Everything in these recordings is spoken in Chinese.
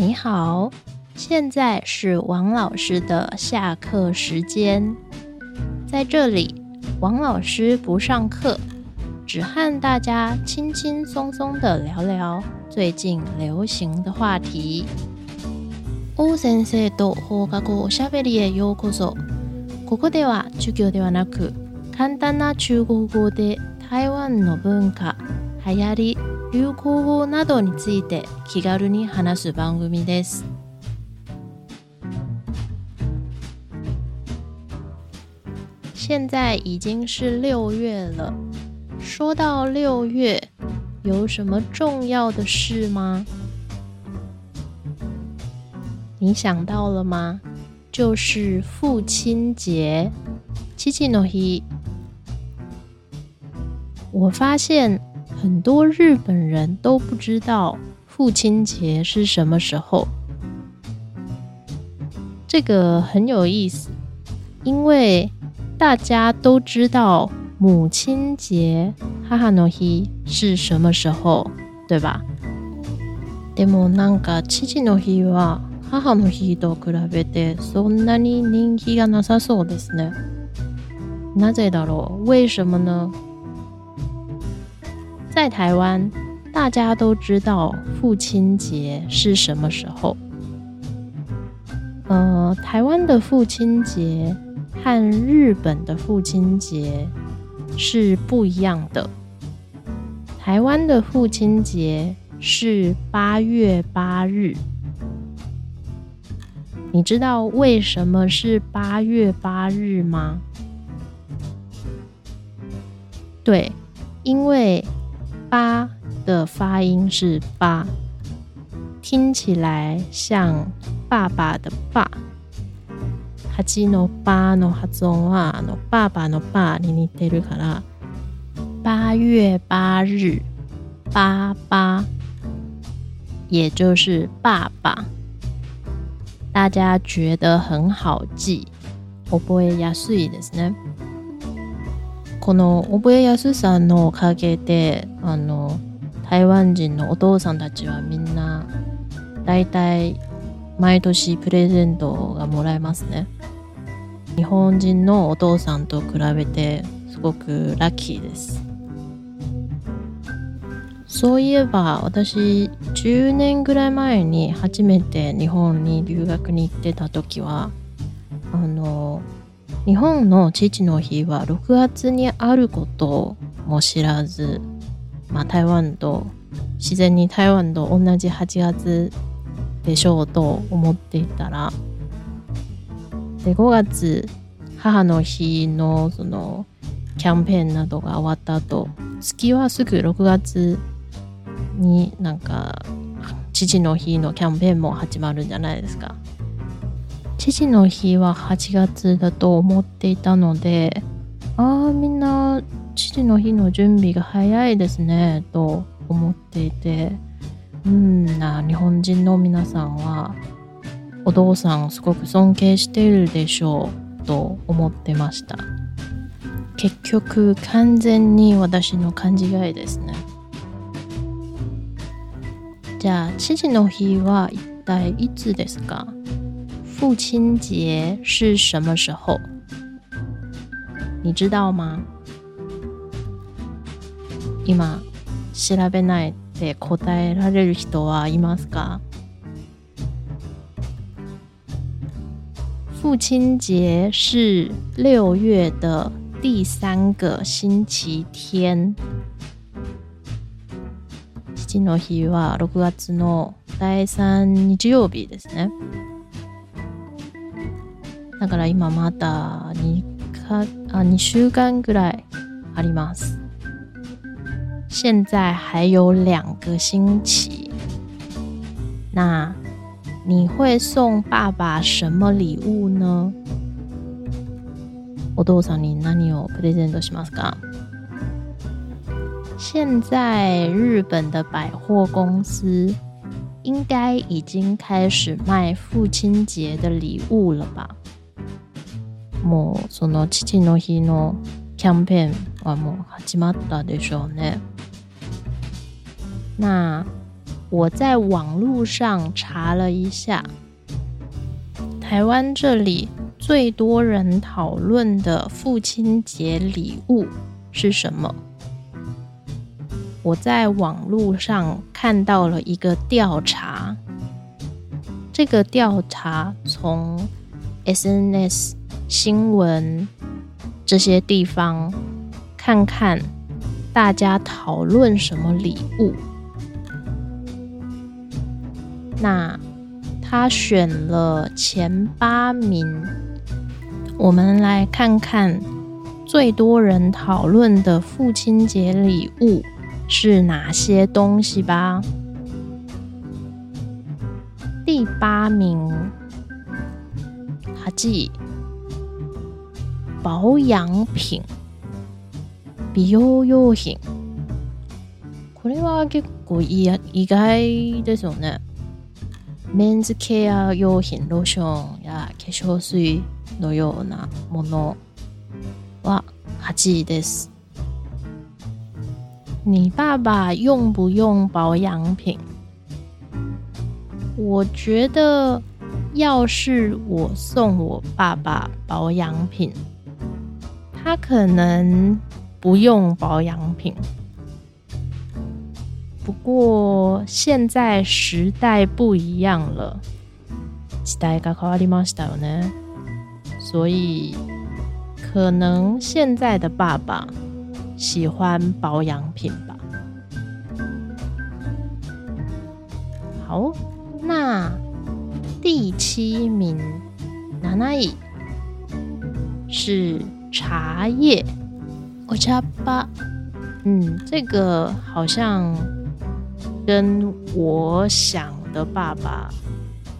你好，现在是王老师的下课时间。在这里，王老师不上课，只和大家轻轻松松的聊聊最近流行的话题。王先生と課後おしゃべりへようこそ。ここでは授業ではなく、簡単な中国語で台湾の文化、流行り。流行語どについて気軽に話す番組です。现在已经是六月了。说到六月，有什么重要的事吗？你想到了吗？就是父亲节。七七ノ日。我发现。很多日本人都不知道父亲节是什么时候，这个很有意思，因为大家都知道母亲节（哈哈诺ヒ）是什么时候，对吧？でもなんか父の日は母の日と比べてそんなに人気がなさそうですね。なぜだろう？为什么呢？在台湾，大家都知道父亲节是什么时候。呃，台湾的父亲节和日本的父亲节是不一样的。台湾的父亲节是八月八日。你知道为什么是八月八日吗？对，因为。八的发音是“八”，听起来像“爸爸”的“爸”。八チ八バノハゾワノ爸爸の爸に似てるから。八月八日，八八，也就是爸爸。大家觉得很好记。覚えやすいですね。この覚えやすさのおかげであの台湾人のお父さんたちはみんな大体毎年プレゼントがもらえますね日本人のお父さんと比べてすごくラッキーですそういえば私10年ぐらい前に初めて日本に留学に行ってた時はあの日本の父の日は6月にあることも知らず、まあ、台湾と自然に台湾と同じ8月でしょうと思っていたらで5月母の日のそのキャンペーンなどが終わった後月はすぐ6月になんか父の日のキャンペーンも始まるんじゃないですか。父の日は8月だと思っていたのでああみんな父の日の準備が早いですねと思っていてうん日本人の皆さんはお父さんをすごく尊敬しているでしょうと思ってました結局完全に私の勘違いですねじゃあ父の日は一体いつですか父亲节是什么时候？你知道吗？今調べないって答えられる人はいますか？父亲节是六月的第三个星期天。父の日は6月の第3日曜日ですね。那个来妈妈的，你看啊，你休干过来阿里 mas。现在还有两个星期，那你会送爸爸什么礼物呢？お父さんに何をプレゼントしますか？现在日本的百货公司应该已经开始卖父亲节的礼物了吧？もうその父の日のキャンペーンはもう始まったでしょうね。我在网络上查了一下，台湾这里最多人讨论的父亲节礼物是什么？我在网络上看到了一个调查，这个调查从 SNS。新闻这些地方看看大家讨论什么礼物。那他选了前八名，我们来看看最多人讨论的父亲节礼物是哪些东西吧。第八名，阿季保养品、美容用品，これは結構い意外ですよね。メンズケア用品、ローションや化粧水のようなものははです。你爸爸用不用保养品？我觉得要是我送我爸爸保养品。他可能不用保养品，不过现在时代不一样了，s t 呢，所以可能现在的爸爸喜欢保养品吧。好，那第七名奶奶是？茶叶，我家吧。嗯，这个好像跟我想的爸爸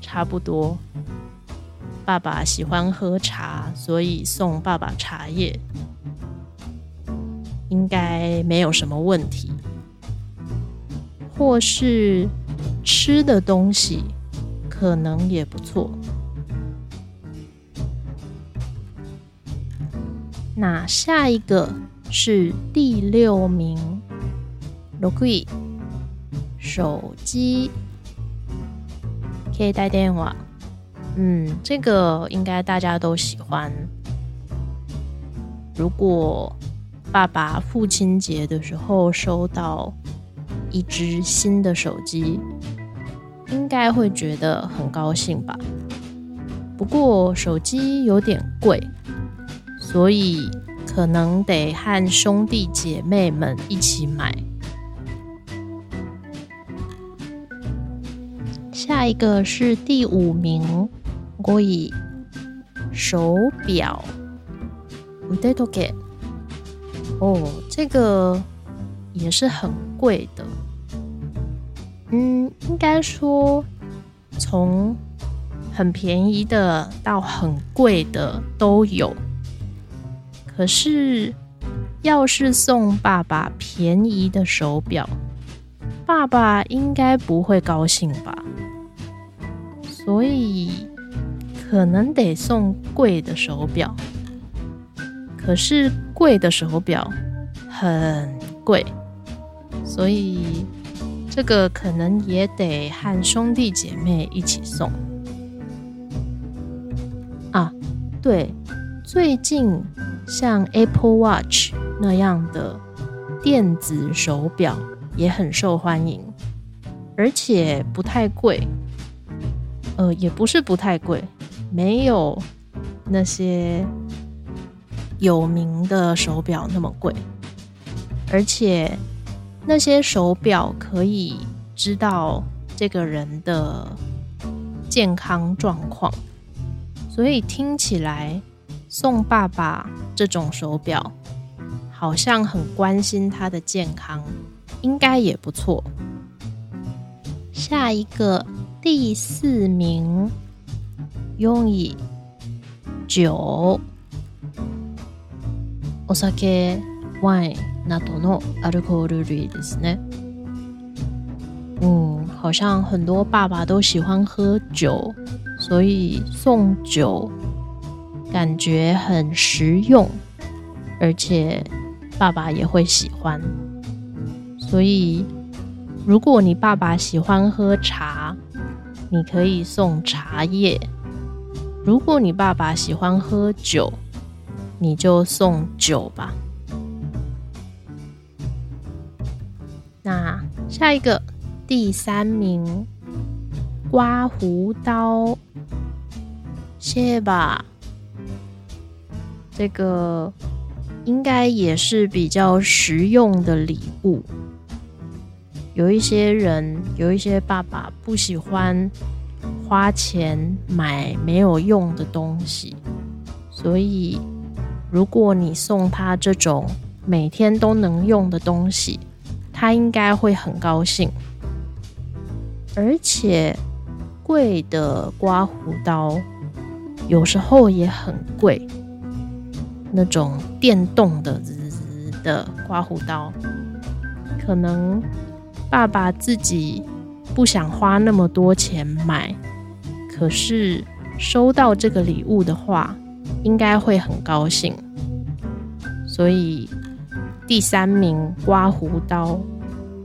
差不多。爸爸喜欢喝茶，所以送爸爸茶叶应该没有什么问题。或是吃的东西可能也不错。那下一个是第六名，罗 y 手机可以带电话。嗯，这个应该大家都喜欢。如果爸爸父亲节的时候收到一只新的手机，应该会觉得很高兴吧？不过手机有点贵。所以可能得和兄弟姐妹们一起买。下一个是第五名，我以手表，我得都给。哦，这个也是很贵的。嗯，应该说从很便宜的到很贵的都有。可是，要是送爸爸便宜的手表，爸爸应该不会高兴吧？所以，可能得送贵的手表。可是，贵的手表很贵，所以这个可能也得和兄弟姐妹一起送。啊，对。最近，像 Apple Watch 那样的电子手表也很受欢迎，而且不太贵。呃，也不是不太贵，没有那些有名的手表那么贵。而且那些手表可以知道这个人的健康状况，所以听起来。送爸爸这种手表，好像很关心他的健康，应该也不错。下一个第四名，用以酒、お酒、wine などのアルコール類ですね。嗯，好像很多爸爸都喜欢喝酒，所以送酒。感觉很实用，而且爸爸也会喜欢。所以，如果你爸爸喜欢喝茶，你可以送茶叶；如果你爸爸喜欢喝酒，你就送酒吧。那下一个第三名，刮胡刀，谢谢吧。这个应该也是比较实用的礼物。有一些人，有一些爸爸不喜欢花钱买没有用的东西，所以如果你送他这种每天都能用的东西，他应该会很高兴。而且，贵的刮胡刀有时候也很贵。那种电动的的刮胡刀，可能爸爸自己不想花那么多钱买，可是收到这个礼物的话，应该会很高兴。所以第三名刮胡刀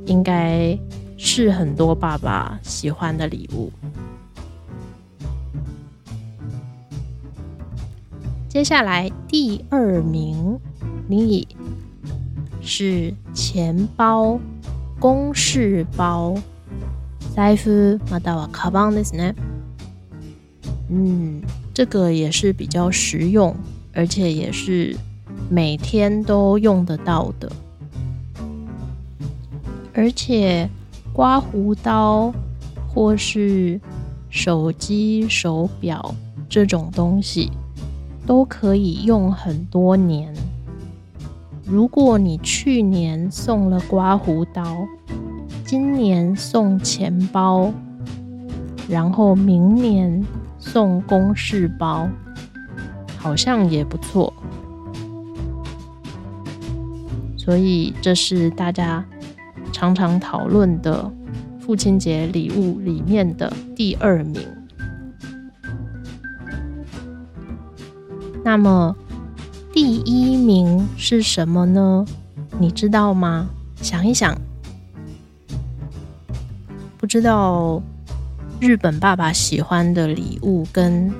应该是很多爸爸喜欢的礼物。接下来第二名，你是钱包、公事包、嗯，这个也是比较实用，而且也是每天都用得到的。而且刮胡刀或是手机、手表这种东西。都可以用很多年。如果你去年送了刮胡刀，今年送钱包，然后明年送公事包，好像也不错。所以这是大家常常讨论的父亲节礼物里面的第二名。那么第一名是什么呢？你知道吗？想一想，不知道日本爸爸喜欢的礼物跟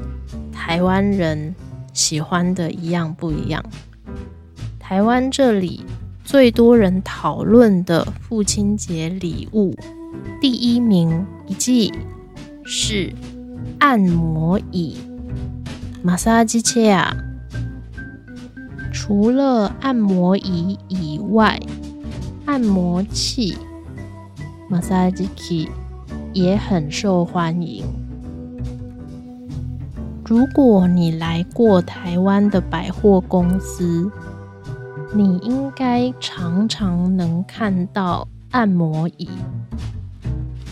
台湾人喜欢的一样不一样？台湾这里最多人讨论的父亲节礼物第一名，以及是按摩椅。马萨拉基切亚除了按摩椅以外，按摩器马萨拉基切也很受欢迎。如果你来过台湾的百货公司，你应该常常能看到按摩椅。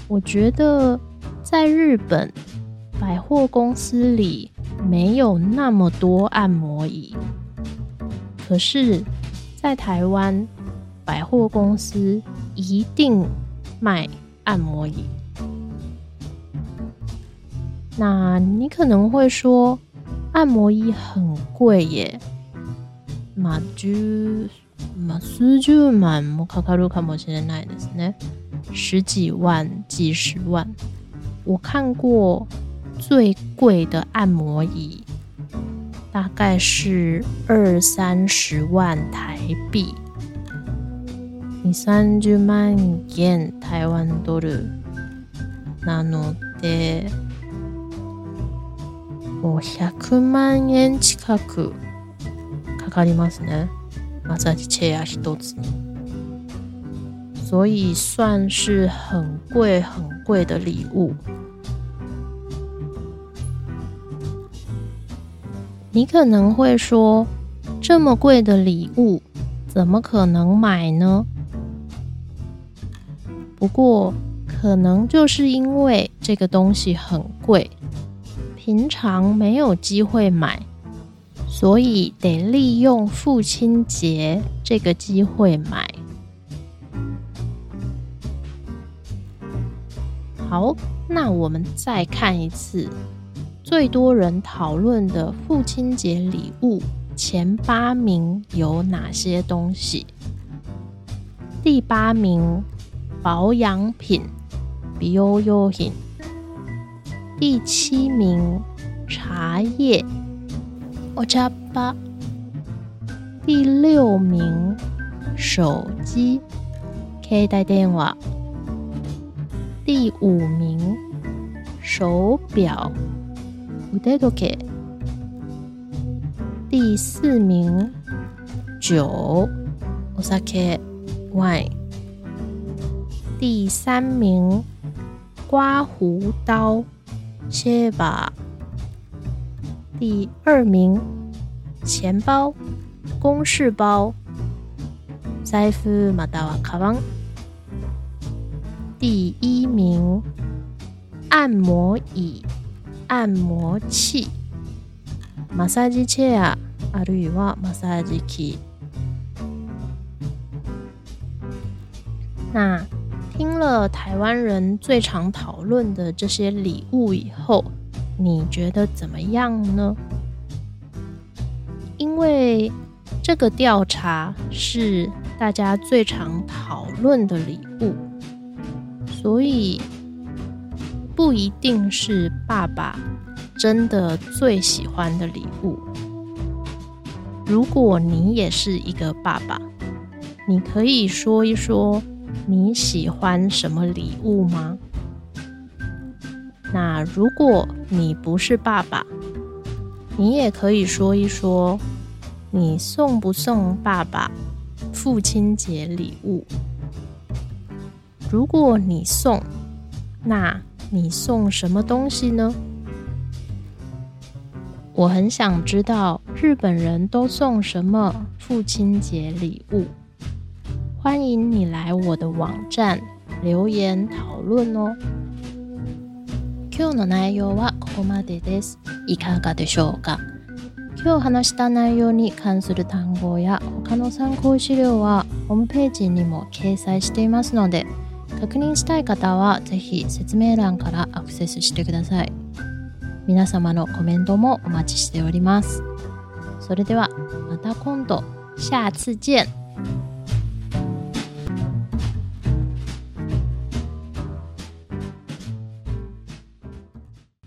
我觉得在日本百货公司里。没有那么多按摩椅，可是，在台湾，百货公司一定卖按摩椅。那你可能会说，按摩椅很贵耶，嘛就嘛数十万，かるかもしれないですね。十几万、几十万，我看过。最贵的按摩椅大概是二三十万台币，二三十万圆台湾ドルなので、もう百万円近くかかりますね。マザジチェア一つに、所以算是很贵很贵的礼物。你可能会说，这么贵的礼物怎么可能买呢？不过，可能就是因为这个东西很贵，平常没有机会买，所以得利用父亲节这个机会买。好，那我们再看一次。最多人讨论的父亲节礼物前八名有哪些东西？第八名保养品 b e o u y 品。第七名茶叶，Ocha 吧。第六名手机，K 台电话。第五名手表。腕時計。第四名酒九，我撒开 Y，第三名刮胡刀，ーバ把，第二名钱包，公事包，塞夫马达瓦卡邦，第一名按摩椅。按摩器、massage c h a i あるいは m a s s a g 机。那听了台湾人最常讨论的这些礼物以后，你觉得怎么样呢？因为这个调查是大家最常讨论的礼物，所以。不一定是爸爸真的最喜欢的礼物。如果你也是一个爸爸，你可以说一说你喜欢什么礼物吗？那如果你不是爸爸，你也可以说一说你送不送爸爸父亲节礼物？如果你送，那。你送什么东西呢？我很想知道日本人都送什么父亲节礼物。欢迎你来我的网站留言讨论哦。今日の内容はここまでです。いかがでしょうか？今日話した内容に関する単語や他の参考資料はホームページにも掲載していますので。確認したい方は是非説明欄からアクセスしてください皆様のコメントもお待ちしておりますそれではまた今度下次见